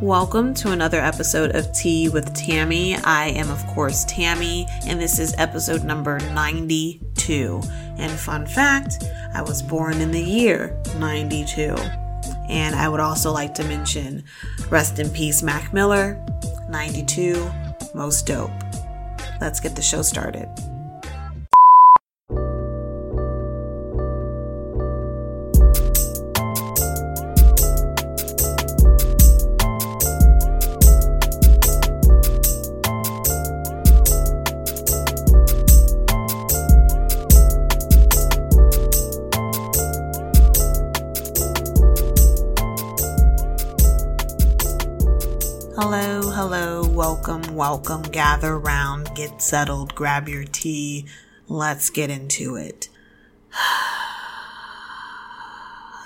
Welcome to another episode of Tea with Tammy. I am, of course, Tammy, and this is episode number 92. And fun fact, I was born in the year 92. And I would also like to mention rest in peace, Mac Miller, 92, most dope. Let's get the show started. Settled, grab your tea. Let's get into it.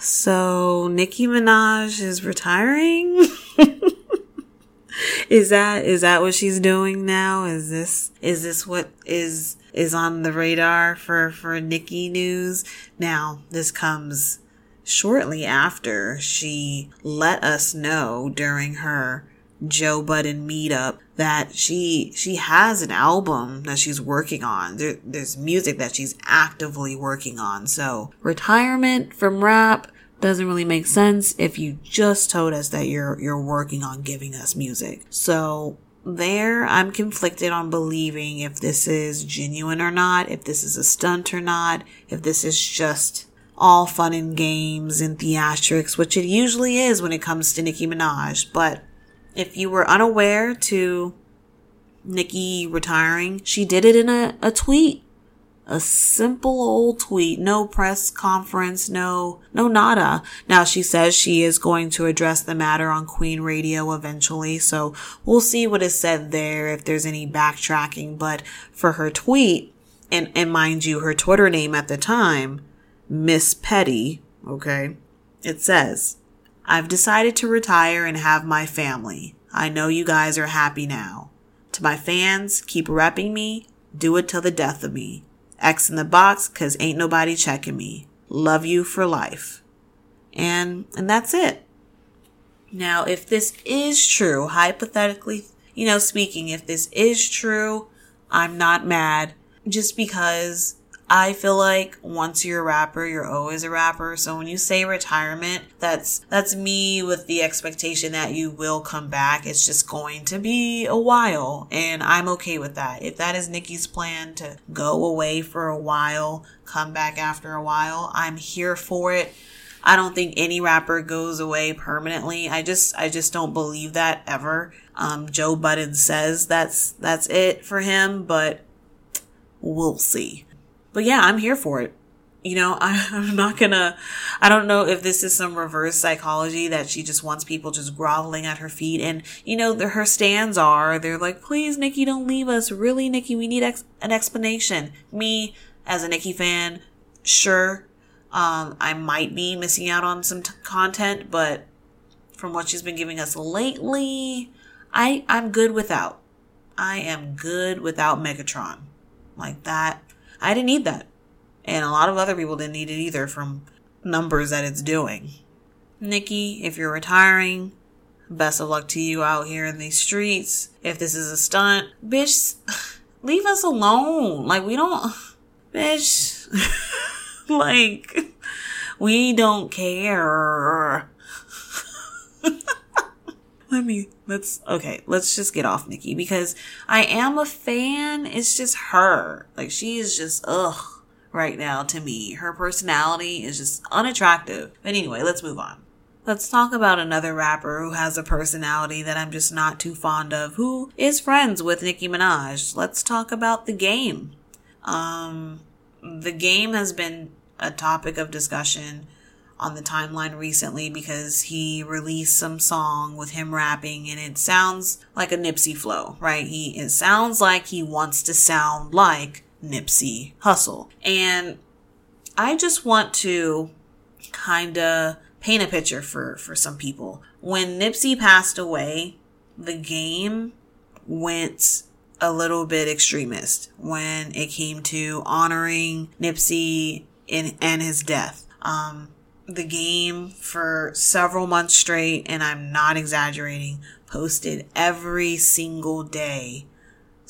So, Nicki Minaj is retiring? is that is that what she's doing now? Is this is this what is is on the radar for for Nicki news? Now, this comes shortly after she let us know during her Joe Budden meetup that she she has an album that she's working on. There, there's music that she's actively working on. So retirement from rap doesn't really make sense if you just told us that you're you're working on giving us music. So there I'm conflicted on believing if this is genuine or not, if this is a stunt or not, if this is just all fun and games and theatrics, which it usually is when it comes to Nicki Minaj. But if you were unaware to Nicki retiring, she did it in a, a tweet. A simple old tweet, no press conference, no, no nada. Now she says she is going to address the matter on Queen Radio eventually, so we'll see what is said there if there's any backtracking. But for her tweet, and, and mind you, her Twitter name at the time, Miss Petty, okay, it says, I've decided to retire and have my family. I know you guys are happy now. To my fans, keep repping me. Do it till the death of me. X in the box, cause ain't nobody checking me. Love you for life. And, and that's it. Now, if this is true, hypothetically, you know, speaking, if this is true, I'm not mad just because I feel like once you're a rapper, you're always a rapper. So when you say retirement, that's, that's me with the expectation that you will come back. It's just going to be a while and I'm okay with that. If that is Nicki's plan to go away for a while, come back after a while, I'm here for it. I don't think any rapper goes away permanently. I just, I just don't believe that ever. Um, Joe Budden says that's, that's it for him, but we'll see. But yeah, I'm here for it. You know, I, I'm not gonna, I don't know if this is some reverse psychology that she just wants people just groveling at her feet. And, you know, the, her stands are, they're like, please, Nicki, don't leave us. Really, Nicki, we need ex- an explanation. Me, as a Nicki fan, sure, um, I might be missing out on some t- content, but from what she's been giving us lately, I, I'm good without. I am good without Megatron. Like that I didn't need that. And a lot of other people didn't need it either from numbers that it's doing. Nicki, if you're retiring, best of luck to you out here in these streets. If this is a stunt, bitch, leave us alone. Like, we don't, bitch, like, we don't care. Let me, let's, okay, let's just get off Nicki because I am a fan. It's just her. Like, she is just, ugh, right now to me. Her personality is just unattractive. But anyway, let's move on. Let's talk about another rapper who has a personality that I'm just not too fond of, who is friends with Nicki Minaj. Let's talk about the game. Um, the game has been a topic of discussion on the timeline recently because he released some song with him rapping and it sounds like a Nipsey flow, right? He, it sounds like he wants to sound like Nipsey Hussle. And I just want to kind of paint a picture for, for some people. When Nipsey passed away, the game went a little bit extremist when it came to honoring Nipsey in, and his death. Um, the game for several months straight, and I'm not exaggerating, posted every single day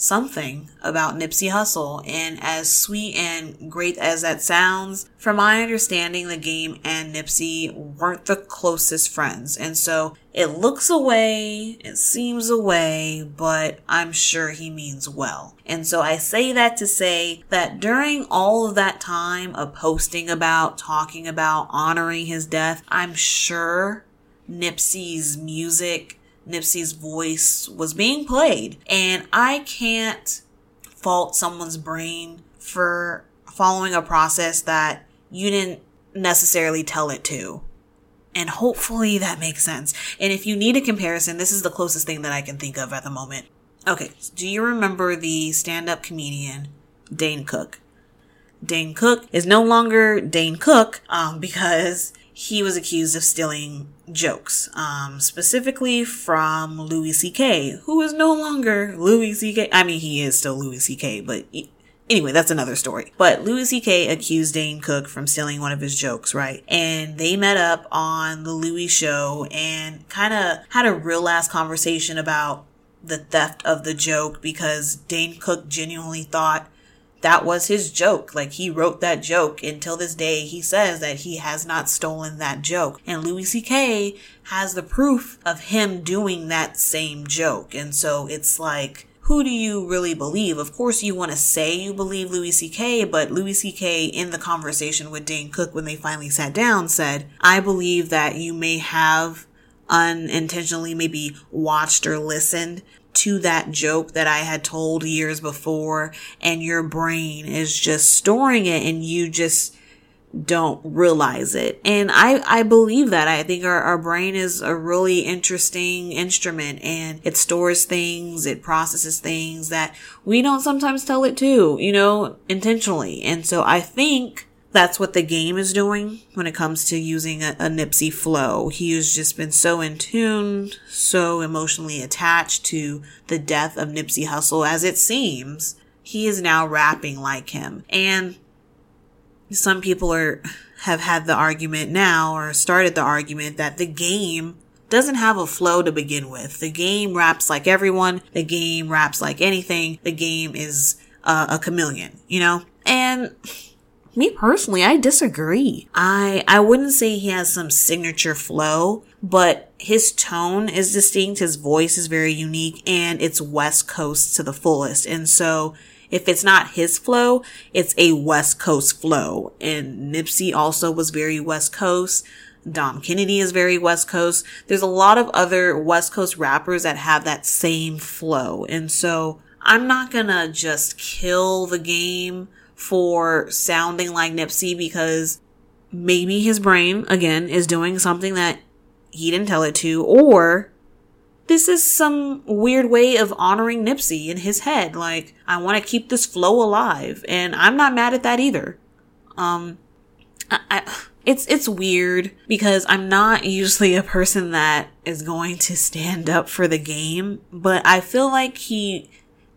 something about Nipsey Hussle. And as sweet and great as that sounds, from my understanding, the game and Nipsey weren't the closest friends. And so it looks away, it seems away, but I'm sure he means well. And so I say that to say that during all of that time of posting about, talking about, honoring his death, I'm sure Nipsey's music Nipsey's voice was being played. And I can't fault someone's brain for following a process that you didn't necessarily tell it to. And hopefully that makes sense. And if you need a comparison, this is the closest thing that I can think of at the moment. Okay, do you remember the stand up comedian Dane Cook? Dane Cook is no longer Dane Cook um, because he was accused of stealing jokes, um, specifically from Louis C.K., who is no longer Louis C.K. I mean, he is still Louis C.K., but he, anyway, that's another story. But Louis C.K. accused Dane Cook from stealing one of his jokes, right? And they met up on the Louie show and kind of had a real last conversation about the theft of the joke because Dane Cook genuinely thought that was his joke. Like he wrote that joke. Until this day, he says that he has not stolen that joke. And Louis C.K. has the proof of him doing that same joke. And so it's like, who do you really believe? Of course, you want to say you believe Louis C.K., but Louis C.K. in the conversation with Dane Cook when they finally sat down said, I believe that you may have unintentionally maybe watched or listened to that joke that I had told years before and your brain is just storing it and you just don't realize it. And I, I believe that. I think our, our brain is a really interesting instrument and it stores things, it processes things that we don't sometimes tell it to, you know, intentionally. And so I think that's what the game is doing when it comes to using a, a Nipsey flow. He has just been so in tune, so emotionally attached to the death of Nipsey Hussle as it seems. He is now rapping like him. And some people are, have had the argument now or started the argument that the game doesn't have a flow to begin with. The game raps like everyone. The game raps like anything. The game is uh, a chameleon, you know? And me personally, I disagree. I, I wouldn't say he has some signature flow, but his tone is distinct. His voice is very unique and it's West Coast to the fullest. And so if it's not his flow, it's a West Coast flow. And Nipsey also was very West Coast. Dom Kennedy is very West Coast. There's a lot of other West Coast rappers that have that same flow. And so I'm not gonna just kill the game for sounding like Nipsey because maybe his brain, again, is doing something that he didn't tell it to, or this is some weird way of honoring Nipsey in his head. Like, I want to keep this flow alive, and I'm not mad at that either. Um, I, I, it's, it's weird because I'm not usually a person that is going to stand up for the game, but I feel like he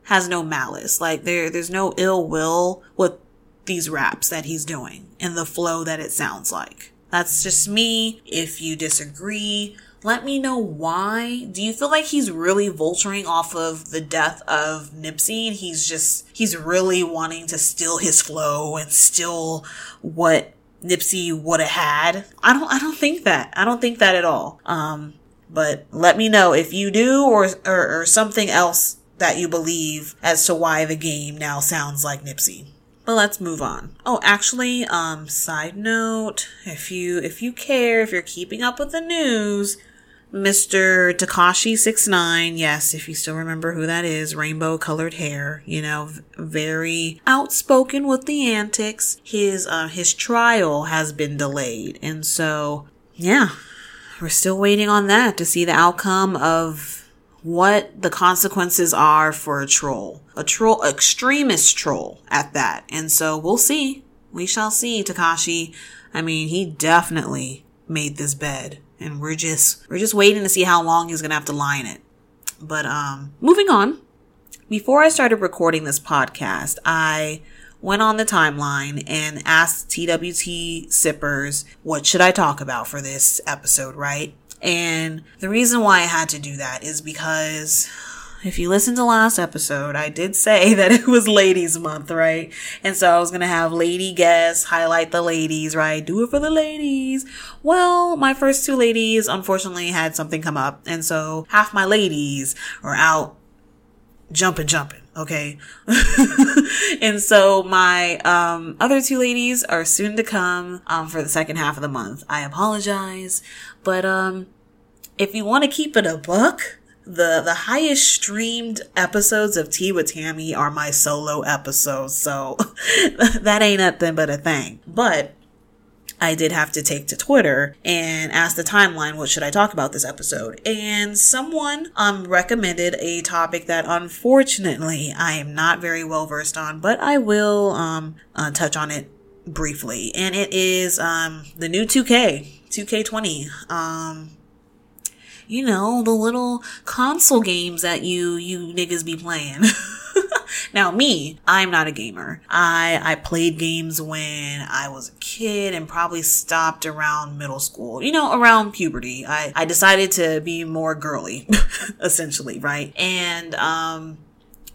has no malice. Like there, there's no ill will with these raps that he's doing and the flow that it sounds like. That's just me. If you disagree, let me know why. Do you feel like he's really vulturing off of the death of Nipsey and he's just, he's really wanting to steal his flow and steal what Nipsey would have had? I don't, I don't think that. I don't think that at all. Um, but let me know if you do or, or, or something else that you believe as to why the game now sounds like Nipsey. But let's move on. Oh, actually, um, side note, if you, if you care, if you're keeping up with the news, Mr. Tekashi Six Nine, yes, if you still remember who that is, rainbow colored hair, you know, very outspoken with the antics. His, uh, his trial has been delayed. And so, yeah, we're still waiting on that to see the outcome of what the consequences are for a troll. A troll, extremist troll at that. And so we'll see. We shall see, Tekashi. I mean, he definitely made this bed and we're just, we're just waiting to see how long he's going to have to lie in it. But, um, moving on. Before I started recording this podcast, I went on the timeline and asked TWT sippers, what should I talk about for this episode, right? And the reason why I had to do that is because if you listened to last episode, I did say that it was ladies month, right? And so I was going to have lady guests highlight the ladies, right? Do it for the ladies. Well, my first two ladies unfortunately had something come up. And so half my ladies are out jumping, jumping. Okay. and so my, um, other two ladies are soon to come, um, for the second half of the month. I apologize, but, um, if you want to keep it a book, the the highest streamed episodes of Tea with Tammy are my solo episodes, so that ain't nothing but a thing. But I did have to take to Twitter and ask the timeline, what should I talk about this episode? And someone um recommended a topic that unfortunately I am not very well versed on, but I will um uh, touch on it briefly. And it is um the new 2K, 2K20. Um you know, the little console games that you, you niggas be playing. now me, I'm not a gamer. I, I played games when I was a kid and probably stopped around middle school, you know, around puberty. I, I decided to be more girly, essentially, right? And, um,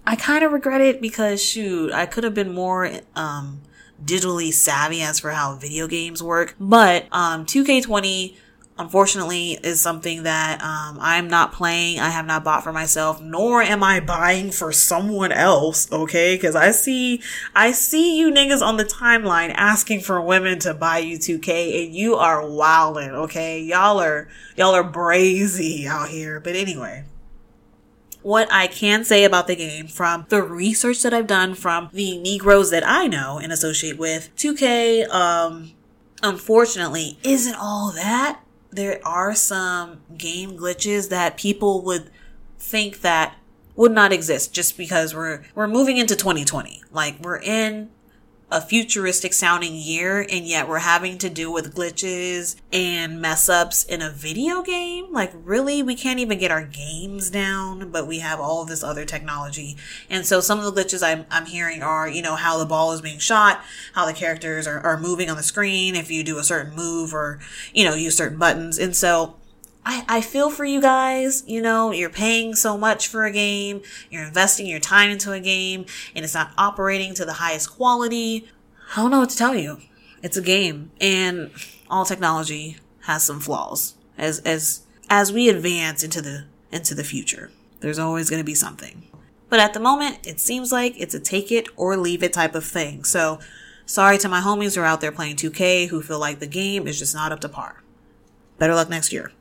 I kind of regret it because shoot, I could have been more, um, digitally savvy as for how video games work. But, um, 2K20, unfortunately is something that um, I'm not playing. I have not bought for myself, nor am I buying for someone else. Okay, because I see I see you niggas on the timeline asking for women to buy you 2K, and you are wilding. Okay, y'all are y'all are brazy out here. But anyway. What I can say about the game from the research that I've done from the Negroes that I know and associate with, 2K, um, unfortunately isn't all that there are some game glitches that people would think that would not exist just because we're we're moving into 2020. Like we're in a futuristic sounding year and yet we're having to deal with glitches and mess ups in a video game. Like really, we can't even get our games down, but we have all this other technology. And so some of the glitches I'm, I'm hearing are, you know, how the ball is being shot, how the characters are, are moving on the screen if you do a certain move or, you know, use certain buttons. And so I, I feel for you guys. You know, you're paying so much for a game, you're investing your time into a game, and it's not operating to the highest quality. I don't know what to tell you. It's a game, and all technology has some flaws. As as as we advance into the into the future, there's always going to be something. But at the moment, it seems like it's a take it or leave it type of thing. So, sorry to my homies who are out there playing 2K who feel like the game is just not up to par. Better luck next year.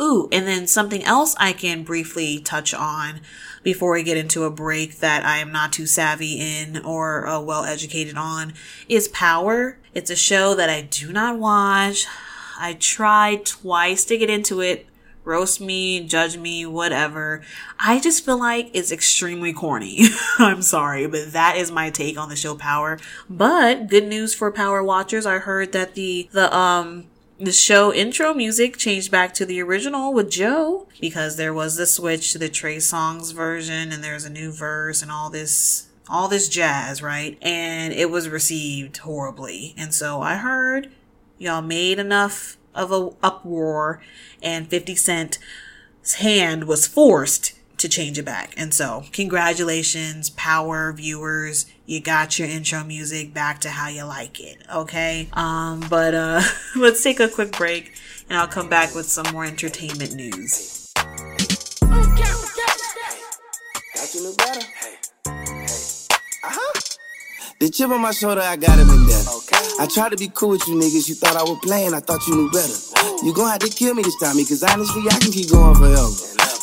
Ooh, and then something else I can briefly touch on before we get into a break that I am not too savvy in or uh, well educated on is Power. It's a show that I do not watch. I tried twice to get into it. Roast me, judge me, whatever. I just feel like it's extremely corny. I'm sorry, but that is my take on the show Power. But good news for Power watchers. I heard that the, the, um, the show intro music changed back to the original with Joe because there was the switch to the Trey Songz version and there's a new verse and all this all this jazz, right? And it was received horribly. And so I heard y'all made enough of a uproar and 50 Cent's hand was forced to change it back. And so, congratulations, power viewers. You got your intro music back to how you like it. Okay. Um, but, uh, let's take a quick break and I'll come back with some more entertainment news. The chip on my shoulder, I got him in there. Okay. I tried to be cool with you niggas. You thought I was playing, I thought you knew better. You gon' have to kill me this time, because honestly, I can keep going forever.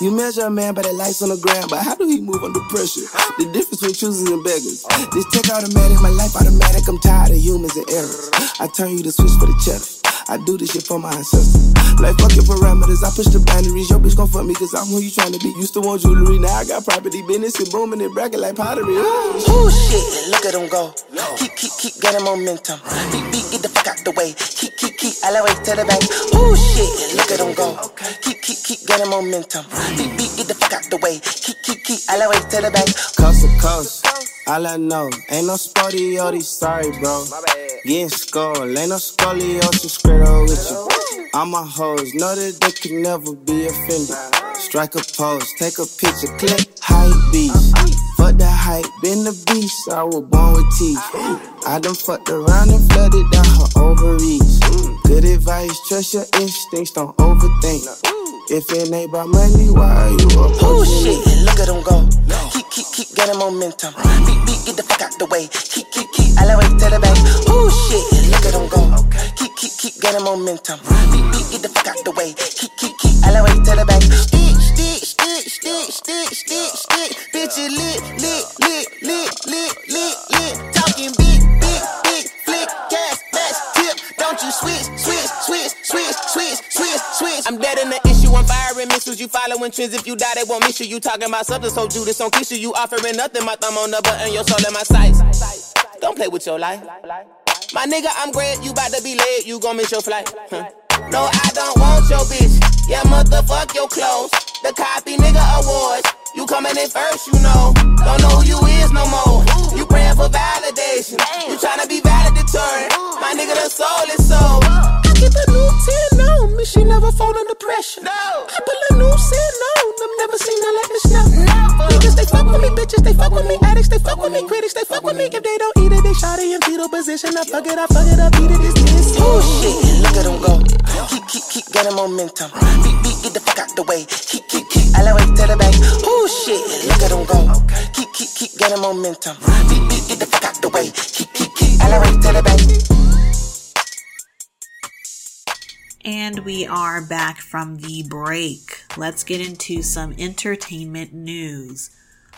You measure a man by the lights on the ground, but how do he move under pressure? The difference between choosers and beggars. This tech automatic, my life automatic. I'm tired of humans and errors. I turn you to switch for the cheddar. I do this shit for my ancestors. Like fuck your parameters, I push the boundaries. Your bitch gon' fuck me cause I'm who you tryna be. Used to want jewelry, now I got property, business and booming and bracket like pottery. Ooh, shit, look at them go. Keep, keep, keep getting momentum. Beat, beat, get the fuck out the way. Keep, keep, keep, always to the bank. Ooh, shit, look at them go. Keep, keep, keep getting momentum. Beat, beat, get the fuck out the way. Keep, keep, keep, I always to the bank. Coast to coast All I know, ain't no sporty or these sorry, bro. Getting skull, ain't no scoliosis straight up with you. All my hoes know that they can never be offended. Strike a pose, take a picture, click, hype beast. Fuck the hype, been the beast, I was born with teeth. I done fucked around and flooded down her ovaries. Good advice, trust your instincts, don't overthink. If it ain't about money, why are you approaching Oh shit, look at them go. No. Keep, keep, keep getting momentum. Beat, beat, get the fuck out the way. Keep, keep, keep, all the way to the bank. Oh shit, look at them go. Keep, keep, keep getting momentum. Beat, beat, get the fuck out the way. Keep, keep, keep, all the way to the bank. Stick, stick, stick, stick, stick, stick, stick. Bitch, you lit, lit, lit, lit, lit, lit, lit. Talking big, big, big, flick, gas, match. Don't you switch, switch, switch, switch, switch, switch, switch. I'm dead in the issue. I'm firing missiles. You following trends. If you die, they won't miss you. You talking about substance, so Judas on Keisha. You offering nothing. My thumb on the button, your soul in my sights. Don't play with your life. My nigga, I'm great. You bout to be late. You gon' miss your flight. Huh. No, I don't want your bitch. Yeah, motherfuck your clothes. The copy nigga awards. You coming in first, you know. Don't know who you is no more. You praying for validation. You tryna be valedictorian. My nigga, the soul is soul. I keep a new 10 on me. She never fall under pressure. No. I put a new 10 on them. Never seen her like this now. Niggas, they fuck with me. Bitches, they fuck with me. Addicts, they fuck with me. Critics, they fuck with me. If they don't eat it, they shot it in fetal position. I fuck it, I fuck it up. Eat it, it's this. Oh shit, look at them go. Keep, keep, keep getting momentum. Beat, beat, get the fuck out the way. Keep, keep, keep, way to the bank. Oh shit, look at them go. Keep, keep, keep getting momentum. Beat, beat, get the fuck out the way. Keep, keep, keep, way to the bank. And we are back from the break. Let's get into some entertainment news.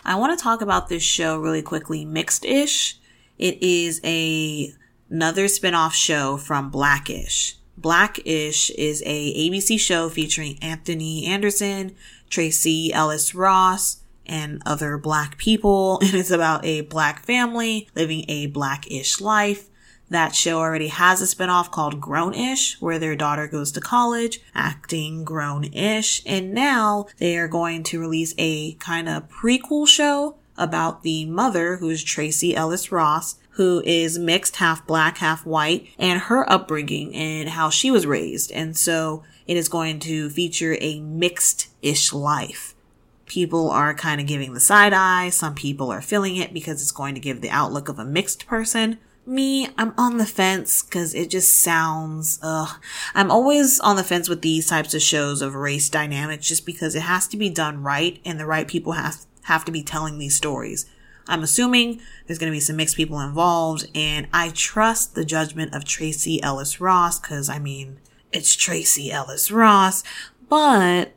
I want to talk about this show really quickly, Mixed Ish. It is a another spin-off show from Blackish. Blackish is a ABC show featuring Anthony Anderson, Tracee Ellis Ross, and other black people. And it's about a black family living a blackish life. That show already has a spinoff called Grown-ish, where their daughter goes to college, acting grown-ish, and now they are going to release a kind of prequel show about the mother, who is Tracee Ellis Ross, who is mixed, half black, half white, and her upbringing and how she was raised. And so it is going to feature a mixed-ish life. People are kind of giving the side eye. Some people are feeling it because it's going to give the outlook of a mixed person. Me, I'm on the fence because it just sounds, ugh. I'm always on the fence with these types of shows of race dynamics just because it has to be done right and the right people have, have to be telling these stories. I'm assuming there's going to be some mixed people involved and I trust the judgment of Tracee Ellis Ross because I mean, it's Tracee Ellis Ross, but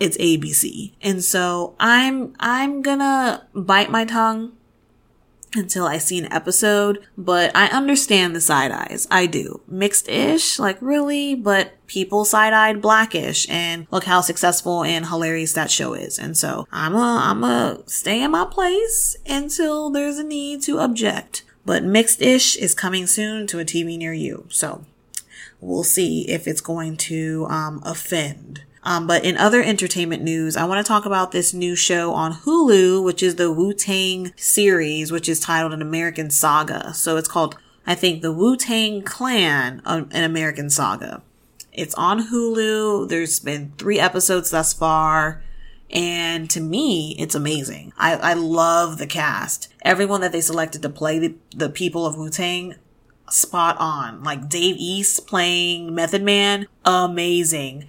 it's ABC. And so I'm, I'm gonna bite my tongue until I see an episode, but I understand the side eyes. I do. Mixed-ish, like really, but people side-eyed blackish and look how successful and hilarious that show is. And so I'm a, I'm a stay in my place until there's a need to object. But mixed-ish is coming soon to a TV near you. So we'll see if it's going to, um, offend. Um, but in other entertainment news, I want to talk about this new show on Hulu, which is the Wu Tang series, which is titled An American Saga. So it's called, I think, the Wu Tang Clan, um, An American Saga. It's on Hulu. There's been three episodes thus far. And to me, it's amazing. I, I love the cast. Everyone that they selected to play the, the people of Wu Tang, spot on. Like Dave East playing Method Man, amazing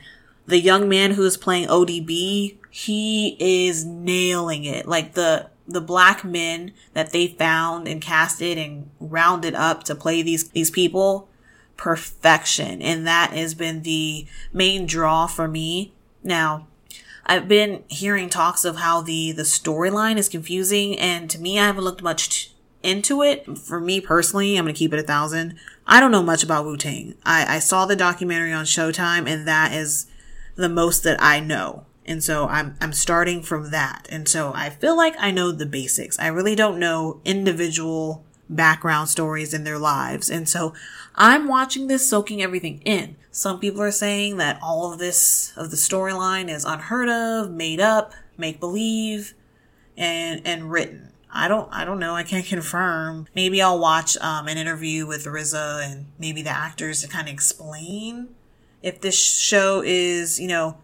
the young man who is playing ODB, he is nailing it. Like the, the black men that they found and casted and rounded up to play these, these people, perfection. And that has been the main draw for me. Now, I've been hearing talks of how the, the storyline is confusing. And to me, I haven't looked much t- into it. For me personally, I'm to keep it a thousand. I don't know much about Wu Tang. I, I saw the documentary on Showtime and that is the most that I know. And so I'm, I'm starting from that. And so I feel like I know the basics. I really don't know individual background stories in their lives. And so I'm watching this, soaking everything in. Some people are saying that all of this, of the storyline is unheard of, made up, make believe, and, and written. I don't I don't know. I can't confirm. Maybe I'll watch um, an interview with RZA and maybe the actors to kind of explain if this show is, you know,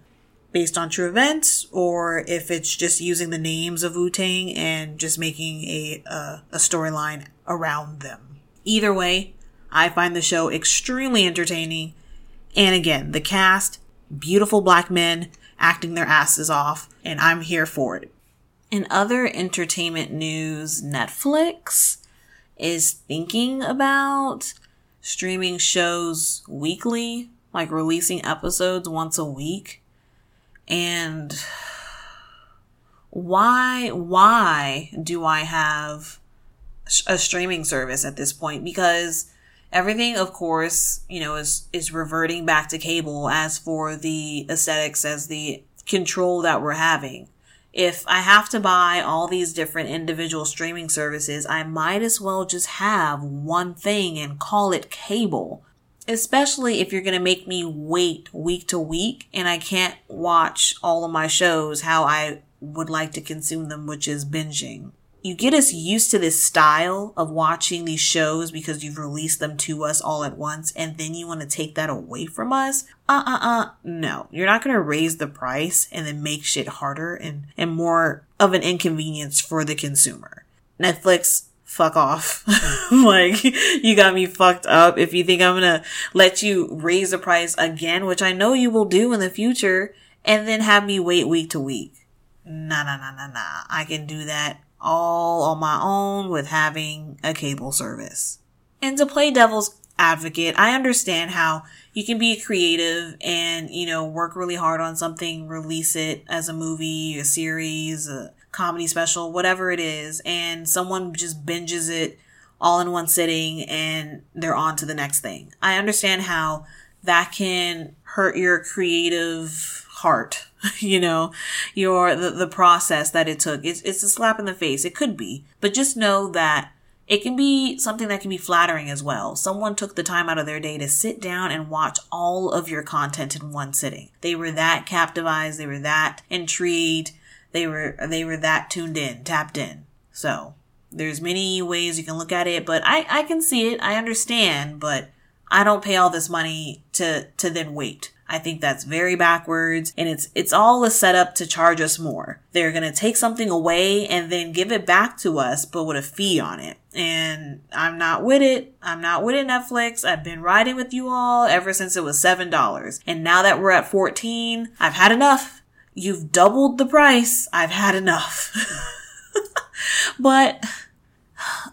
based on true events or if it's just using the names of Wu Tang and just making a a storyline around them. Either way, I find the show extremely entertaining. And again, the cast, beautiful black men acting their asses off, and I'm here for it. In other entertainment news, Netflix is thinking about streaming shows weekly, like releasing episodes once a week. And why why do I have a streaming service at this point? Because everything of course, you know, is is reverting back to cable as for the aesthetics as the control that we're having if I have to buy all these different individual streaming services, I might as well just have one thing and call it cable. Especially if you're going to make me wait week to week and I can't watch all of my shows how I would like to consume them, which is binging you get us used to this style of watching these shows because you've released them to us all at once and then you want to take that away from us. Uh uh uh. No, you're not going to raise the price and then make shit harder and, and more of an inconvenience for the consumer. Netflix, fuck off. like, you got me fucked up. If you think I'm gonna let you raise the price again, which I know you will do in the future, and then have me wait week to week. Nah, nah, nah, nah, nah. I can do that all on my own with having a cable service. And to play devil's advocate, I understand how you can be creative and, you know, work really hard on something, release it as a movie, a series, a comedy special, whatever it is, and someone just binges it all in one sitting and they're on to the next thing. I understand how that can hurt your creative heart you know, your, the, the process that it took. It's, it's a slap in the face. It could be, but just know that it can be something that can be flattering as well. Someone took the time out of their day to sit down and watch all of your content in one sitting. They were that captivated. They were that intrigued. They were, they were that tuned in, tapped in. So there's many ways you can look at it, but I, I can see it. I understand, but I don't pay all this money to, to then wait. I think that's very backwards and it's, it's all a setup to charge us more. They're going to take something away and then give it back to us, but with a fee on it. And I'm not with it. I'm not with it, Netflix. I've been riding with you all ever since it was $7. And now that we're at 14, I've had enough. You've doubled the price. I've had enough. but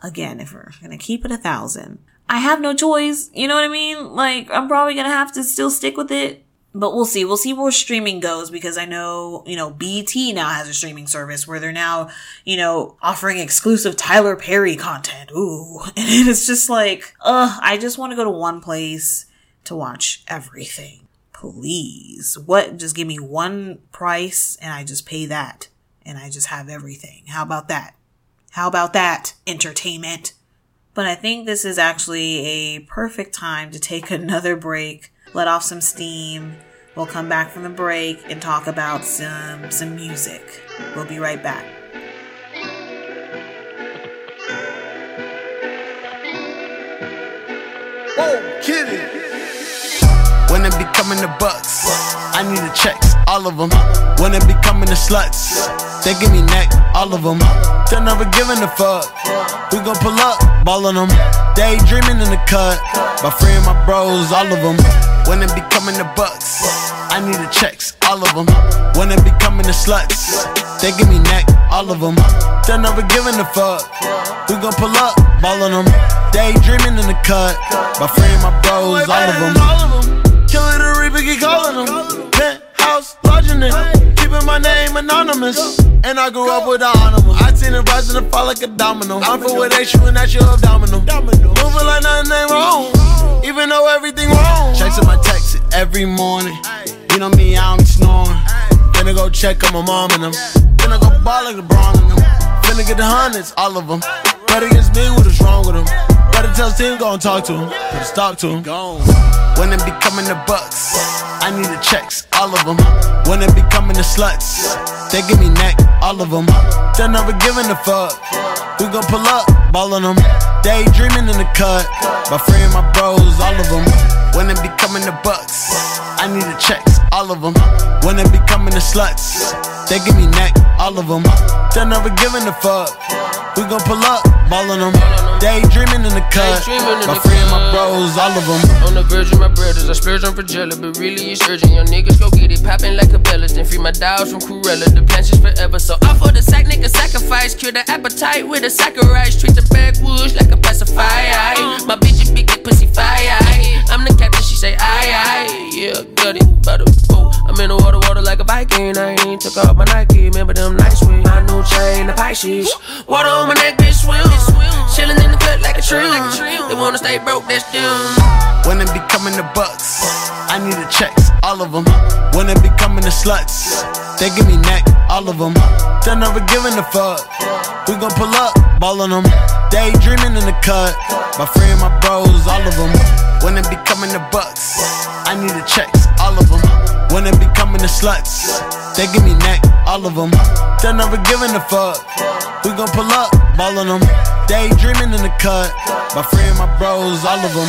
again, if we're going to keep it a thousand, I have no choice. You know what I mean? Like, I'm probably gonna have to still stick with it. But we'll see. We'll see where streaming goes because I know, you know, BET now has a streaming service where they're now, you know, offering exclusive Tyler Perry content. Ooh. And it's just like, ugh, I just want to go to one place to watch everything. Please. What? Just give me one price and I just pay that and I just have everything. How about that? How about that? Entertainment. But I think this is actually a perfect time to take another break, let off some steam. We'll come back from the break and talk about some some music. We'll be right back. Oh, kidding. When it be coming to bucks, I need the checks, all of them. When it be coming to sluts. They give me neck, all of them. They're never giving a fuck. We gon' pull up, ball on them. Daydreaming in the cut. My friend, my bros, all of them. When it be coming to bucks, I need the checks, all of them. When it be coming to sluts, they give me neck, all of them. They're never giving a fuck. We gon' pull up, ball on them. Daydreaming in the cut. My friend, my bros, all of them. Killer the Reaper, keep calling them. Penthouse, lodging it keeping my name anonymous. And I grew up with the animal. I seen it rise and fall like a domino. I'm for where they shooting at your abdominal. Moving like nothing ain't wrong. Even though everything wrong. Checking my texts every morning. You know me, I don't snoring. Finna go check on my mom and them. Finna go ball like LeBron and them. Finna get the hundreds, all of them. Bet against me, what is wrong with them? Tell team, go and talk to him. Put a stop to him. When it be coming to bucks, I need the checks, all of them. When it be coming to sluts, they give me neck, all of them. They're never giving a fuck. We gon' pull up, ball on them. Daydreaming in the cut. My friend, my bros, all of them. When it be coming to bucks, I need the checks, all of them. When it be coming to sluts, they give me neck, all of them. They're never giving a fuck. We gon' pull up, ball on them. Daydreaming in the cut. My friend, my bros, all of them. On the verge of my brothers, I splurge on Fragella, but really it's urgent. Young niggas go get it poppin' like a Bellas. Then free my dogs from Cruella. The plan is forever, so I for the sack, nigga sacrifice. Cure the appetite with a rice. Treat the backwoods like a pacifier. My bitch is big, pussy fire. I'm the captain, she say aye aye. Yeah, got it, butter. Oh, I'm in the water, water like a Viking. I ain't took off my Nike, remember them nights with my new chain, the Pisces. Water on my neck, bitch, swim. Chillin' in the cut like a tree. They wanna stay broke, that's them. When it be coming bucks, I need the checks, all of them. When it be coming sluts, they give me neck, all of them. They're never giving a fuck. We gon' pull up, ballin' them. Daydreaming in the cut. My friend, my bros, all of them. When it be coming bucks, I need the checks, all of them. When it be coming to sluts, they give me neck, all of them. They never giving a fuck. We gon' pull up, ball on them. Daydreaming in the cut. My friend, my bros, all of them.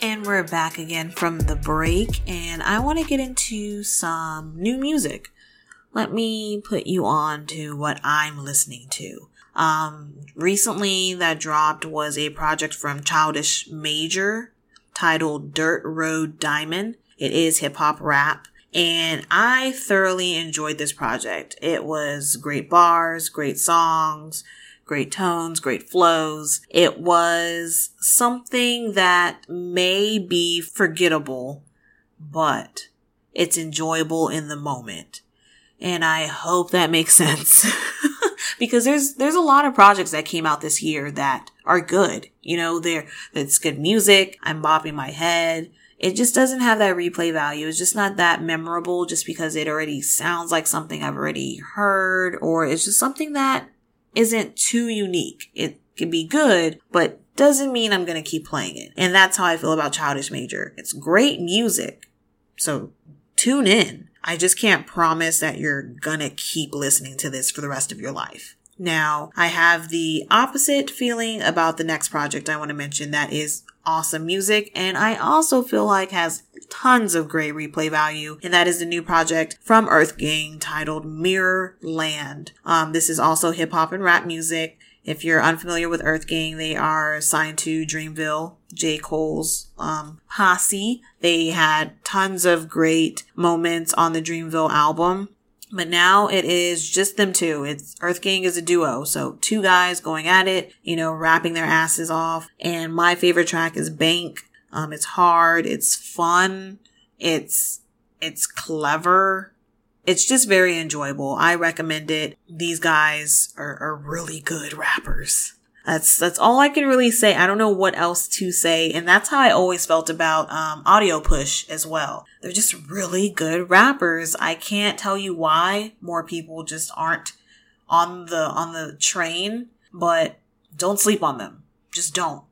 And we're back again from the break, and I want to get into some new music. Let me put you on to what I'm listening to. Um, recently that dropped was a project from Childish Major titled Dirt Road Diamond. It is hip hop rap. And I thoroughly enjoyed this project. It was great bars, great songs, great tones, great flows. It was something that may be forgettable, but it's enjoyable in the moment. And I hope that makes sense. because there's there's a lot of projects that came out this year that are good. You know, there it's good music. I'm bopping my head. It just doesn't have that replay value. It's just not that memorable just because it already sounds like something I've already heard or it's just something that isn't too unique. It can be good, but doesn't mean I'm going to keep playing it. And that's how I feel about Childish Major. It's great music. So tune in. I just can't promise that you're gonna keep listening to this for the rest of your life. Now, I have the opposite feeling about the next project I want to mention that is awesome music and I also feel like has tons of great replay value and that is the new project from Earth Gang titled Mirror Land. Um, this is also hip hop and rap music. If you're unfamiliar with Earth Gang, they are signed to Dreamville, J. Cole's um, posse. They had tons of great moments on the Dreamville album. But now it is just them two. It's Earth Gang is a duo. So two guys going at it, you know, rapping their asses off. And my favorite track is Bank. Um, it's hard. It's fun. It's, it's clever. It's just very enjoyable. I recommend it. These guys are, are really good rappers. That's that's all I can really say. I don't know what else to say, and that's how I always felt about um, Audio Push as well. They're just really good rappers. I can't tell you why more people just aren't on the on the train, but don't sleep on them. Just don't.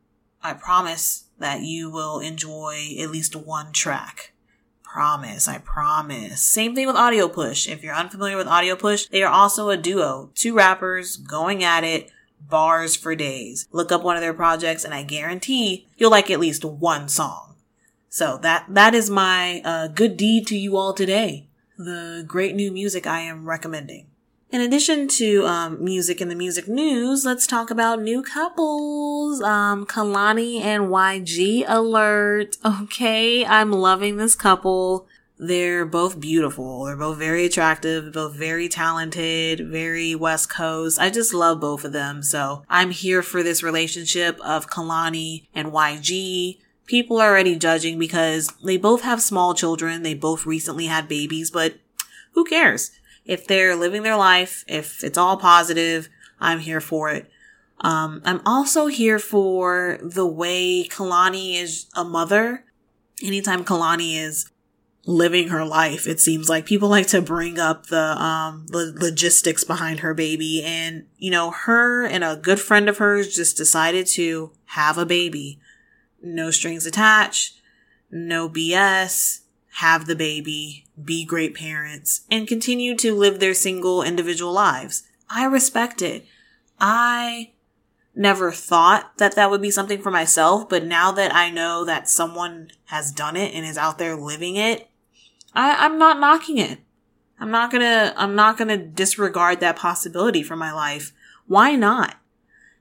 I promise that you will enjoy at least one track. Promise, I promise. Same thing with Audio Push. If you're unfamiliar with Audio Push, they are also a duo. Two rappers going at it bars for days. Look up one of their projects and I guarantee you'll like at least one song. So that, that is my uh, good deed to you all today. The great new music I am recommending. In addition to um, music and the music news, let's talk about new couples. Um, Kehlani and YG alert. Okay, I'm loving this couple. They're both beautiful. They're both very attractive, both very talented, very West Coast. I just love both of them. So I'm here for this relationship of Kehlani and YG. People are already judging because they both have small children. They both recently had babies, but who cares? If they're living their life, if it's all positive, I'm here for it. Um, I'm also here for the way Kehlani is a mother. Anytime Kehlani is living her life. It seems like people like to bring up the um the logistics behind her baby and you know her and a good friend of hers just decided to have a baby. No strings attached, no BS. have the baby, be great parents, and continue to live their single individual lives. I respect it. I never thought that that would be something for myself, but now that I know that someone has done it and is out there living it, I, I'm not knocking it. I'm not gonna, I'm not gonna disregard that possibility for my life. Why not?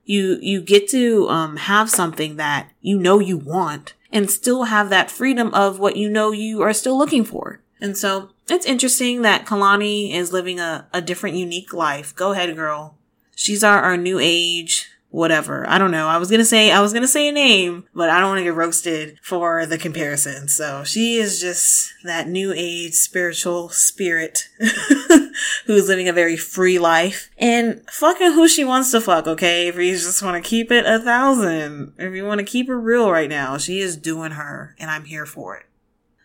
You, you get to, um, have something that you know you want and still have that freedom of what you know you are still looking for. And so it's interesting that Kehlani is living a, a different, unique life. Go ahead, girl. She's our, our new age whatever. I don't know. I was gonna say I was gonna say a name, but I don't want to get roasted for the comparison. So she is just that new age spiritual spirit who's living a very free life and fucking who she wants to fuck. Okay, if you just want to keep it a thousand, if you want to keep it real right now, she is doing her, and I'm here for it.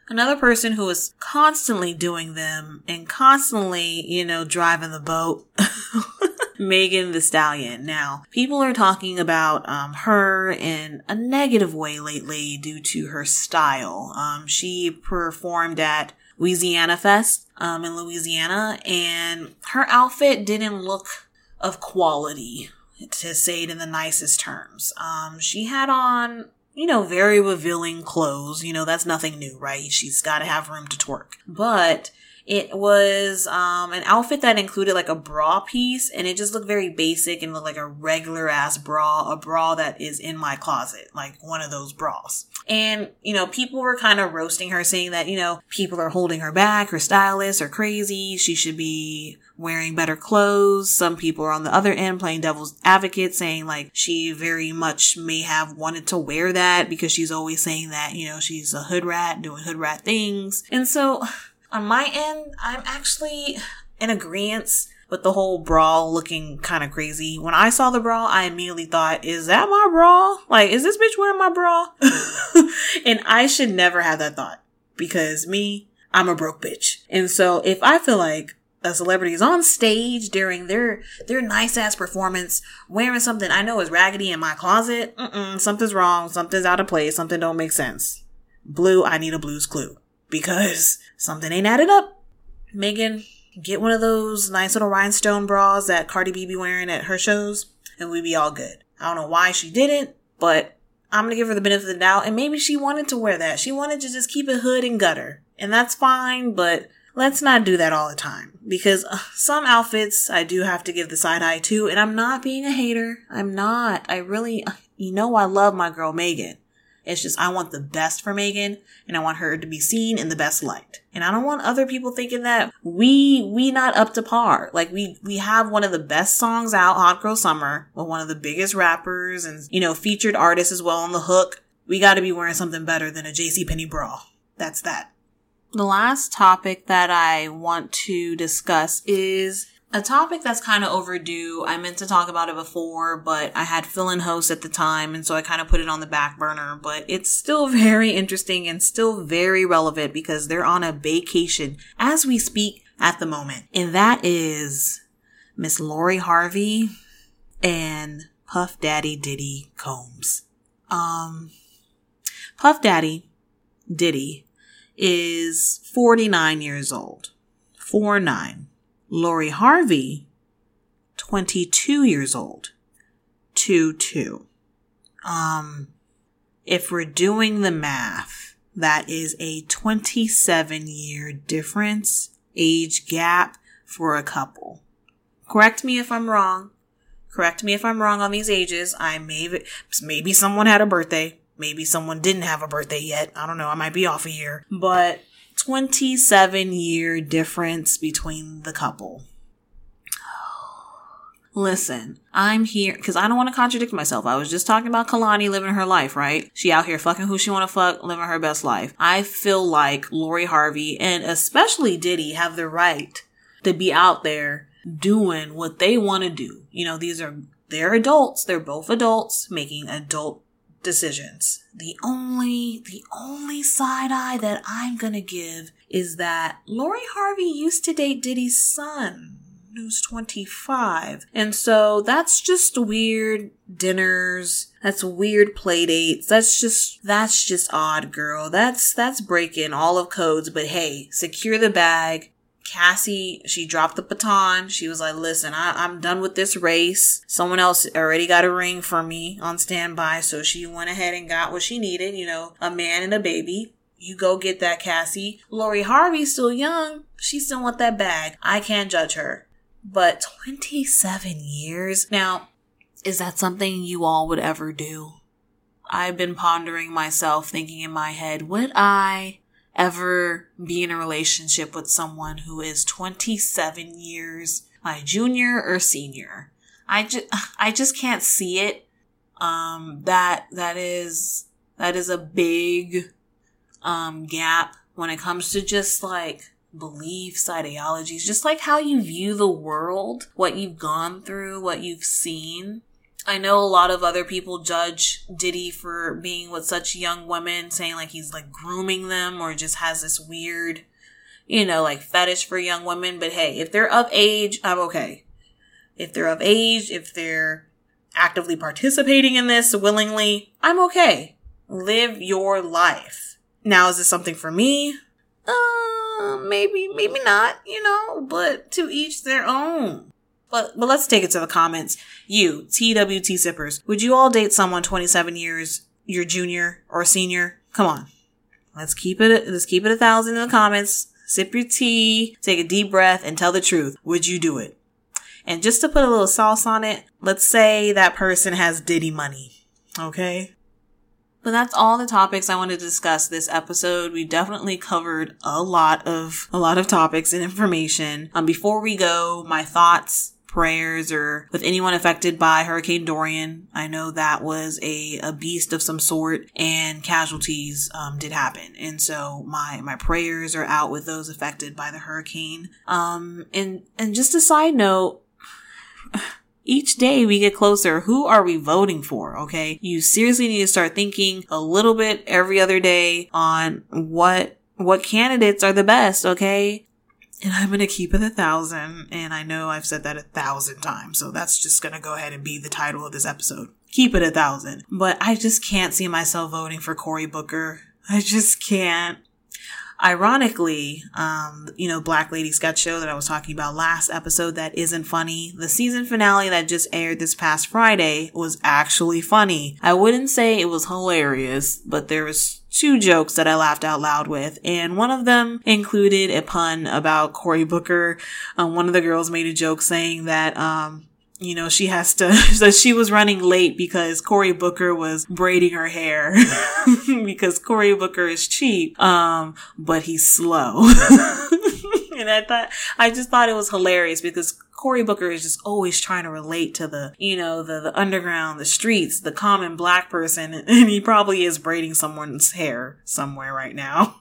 Another person who is constantly doing them and constantly, you know, driving the boat Megan Thee Stallion. Now, people are talking about um, her in a negative way lately due to her style. Um, she performed at Louisiana Fest um, in Louisiana, and her outfit didn't look of quality, to say it in the nicest terms. Um, she had on you know, very revealing clothes. You know, that's nothing new, right? She's got to have room to twerk. But it was um, an outfit that included like a bra piece and it just looked very basic and looked like a regular ass bra, a bra that is in my closet, like one of those bras. And, you know, people were kind of roasting her saying that, you know, people are holding her back, her stylists are crazy, she should be wearing better clothes. Some people are on the other end playing devil's advocate saying like she very much may have wanted to wear that because she's always saying that, you know, she's a hood rat doing hood rat things. And so on my end, I'm actually in agreement with the whole bra looking kind of crazy. When I saw the bra, I immediately thought, is that my bra? Like, is this bitch wearing my bra? and I should never have that thought because me, I'm a broke bitch. And so if I feel like a celebrity is on stage during their their nice ass performance wearing something I know is raggedy in my closet, something's wrong, something's out of place, something don't make sense. Blue, I need a blues clue because something ain't added up. Megan, get one of those nice little rhinestone bras that Cardi B be wearing at her shows, and we be all good. I don't know why she didn't, but I'm gonna give her the benefit of the doubt, and maybe she wanted to wear that. She wanted to just keep it hood and gutter, and that's fine, but let's not do that all the time because uh, some outfits I do have to give the side eye to, and I'm not being a hater. I'm not. I really, you know, I love my girl Megan. It's just I want the best for Megan and I want her to be seen in the best light. And I don't want other people thinking that we we not up to par. Like we we have one of the best songs out, Hot Girl Summer, with one of the biggest rappers and you know featured artists as well on the hook. We got to be wearing something better than a JC Penney bra. That's that. The last topic that I want to discuss is a topic that's kind of overdue. I meant to talk about it before, but I had fill in hosts at the time, and so I kind of put it on the back burner. But it's still very interesting and still very relevant because they're on a vacation as we speak at the moment. And that is Miss Lori Harvey and Puff Daddy Diddy Combs. Um, Puff Daddy Diddy is 49 years old. 4 9 Lori Harvey, 22 years old. 2 2. Um, if we're doing the math, that is a 27 year difference, age gap for a couple. Correct me if I'm wrong. Correct me if I'm wrong on these ages. I may, maybe someone had a birthday. Maybe someone didn't have a birthday yet. I don't know. I might be off a year, but 27 year difference between the couple. Listen, I'm here because I don't want to contradict myself. I was just talking about Kehlani living her life, right? She out here fucking who she want to fuck, living her best life. I feel like Lori Harvey and especially Diddy have the right to be out there doing what they want to do. You know, these are, they're adults. They're both adults making adult decisions. The only, the only side eye that I'm gonna give is that Lori Harvey used to date Diddy's son. who's 25. And so that's just weird dinners. That's weird play dates. That's just, that's just odd, girl. That's, that's breaking all of codes. But hey, secure the bag. Cassie, she dropped the baton. She was like, listen, I, am done with this race. Someone else already got a ring for me on standby. So she went ahead and got what she needed, you know, a man and a baby. You go get that, Cassie. Lori Harvey's still young. She still want that bag. I can't judge her. But 27 years? Now, is that something you all would ever do? I've been pondering myself, thinking in my head, would I ever be in a relationship with someone who is 27 years my junior or senior? I just, I just can't see it. Um, that, that is, that is a big, um, gap when it comes to just like beliefs, ideologies, just like how you view the world, what you've gone through, what you've seen. I know a lot of other people judge Diddy for being with such young women, saying like he's like grooming them or just has this weird, you know, like fetish for young women. But hey, if they're of age, I'm okay. If they're of age, if they're actively participating in this willingly, I'm okay. Live your life. Now, is this something for me? Uh, maybe, maybe not, you know, but to each their own. But, but let's take it to the comments. You, TWT sippers, would you all date someone 27 years, your junior or senior? Come on. Let's keep it, let's keep it a thousand in the comments. Sip your tea, take a deep breath, and tell the truth. Would you do it? And just to put a little sauce on it, let's say that person has Diddy money. Okay? But that's all the topics I wanted to discuss this episode. We definitely covered a lot of, a lot of topics and information. Um, before we go, my thoughts, prayers, or with anyone affected by Hurricane Dorian. I know that was a, a beast of some sort and casualties, um, did happen. And so my, my prayers are out with those affected by the hurricane. Um, and, and just a side note, each day we get closer, who are we voting for? Okay. You seriously need to start thinking a little bit every other day on what, what candidates are the best. Okay. And I'm going to keep it a thousand. And I know I've said that a thousand times. So that's just going to go ahead and be the title of this episode. Keep it a thousand. But I just can't see myself voting for Cory Booker. I just can't. Ironically, um, you know, Black Lady sketch show that I was talking about last episode that isn't funny. The season finale that just aired this past Friday was actually funny. I wouldn't say it was hilarious, but there was two jokes that I laughed out loud with, and one of them included a pun about Cory Booker. Um, one of the girls made a joke saying that, um, you know, she has to, so she was running late because Cory Booker was braiding her hair because Cory Booker is cheap, um, but he's slow. and I thought, I just thought it was hilarious because Cory Booker is just always trying to relate to the, you know, the, the underground, the streets, the common black person, and he probably is braiding someone's hair somewhere right now.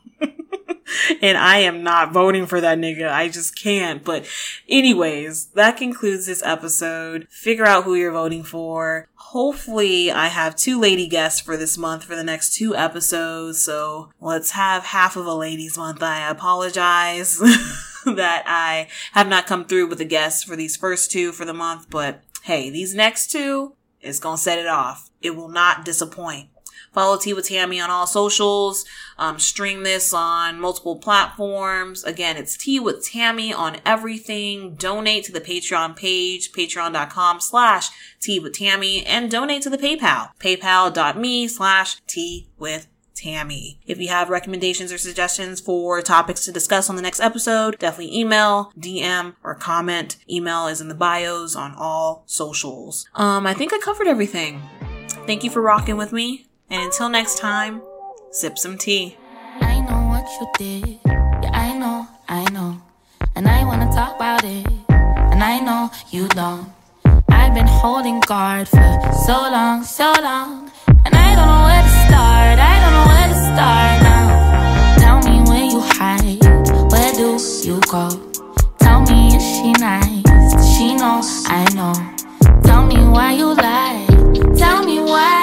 And I am not voting for that nigga. I just can't. But anyways, that concludes this episode. Figure out who you're voting for. Hopefully I have two lady guests for this month for the next two episodes. So let's have half of a ladies month. I apologize that I have not come through with a guest for these first two for the month, but hey, these next two is gonna set it off. It will not disappoint. Follow Tea with Tammy on all socials. Um, stream this on multiple platforms. Again, it's Tea with Tammy on everything. Donate to the Patreon page, patreon.com slash Tea with Tammy, and donate to the PayPal, paypal.me slash Tea with Tammy. If you have recommendations or suggestions for topics to discuss on the next episode, definitely email, DM, or comment. Email is in the bios on all socials. Um, I think I covered everything. Thank you for rocking with me. And until next time, sip some tea. I know what you did. Yeah, I know, I know. And I wanna talk about it. And I know you don't. I've been holding guard for so long, so long. And I don't know where to start. I don't know where to start now. Tell me where you hide. Where do you go? Tell me is she nice? She know I know? Tell me why you lie. Tell me why.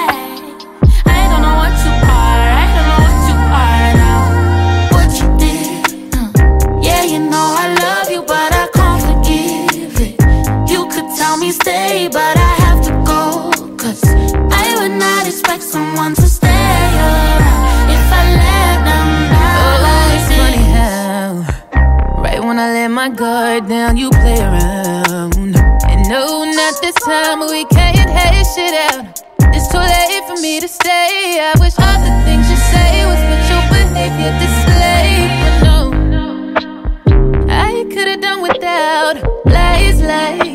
My guard down, you play around. And no, not this time, we can't hash shit out. It's too late for me to stay. I wish all the things you say was what your behavior displayed. But no, I could've done without lies, lies.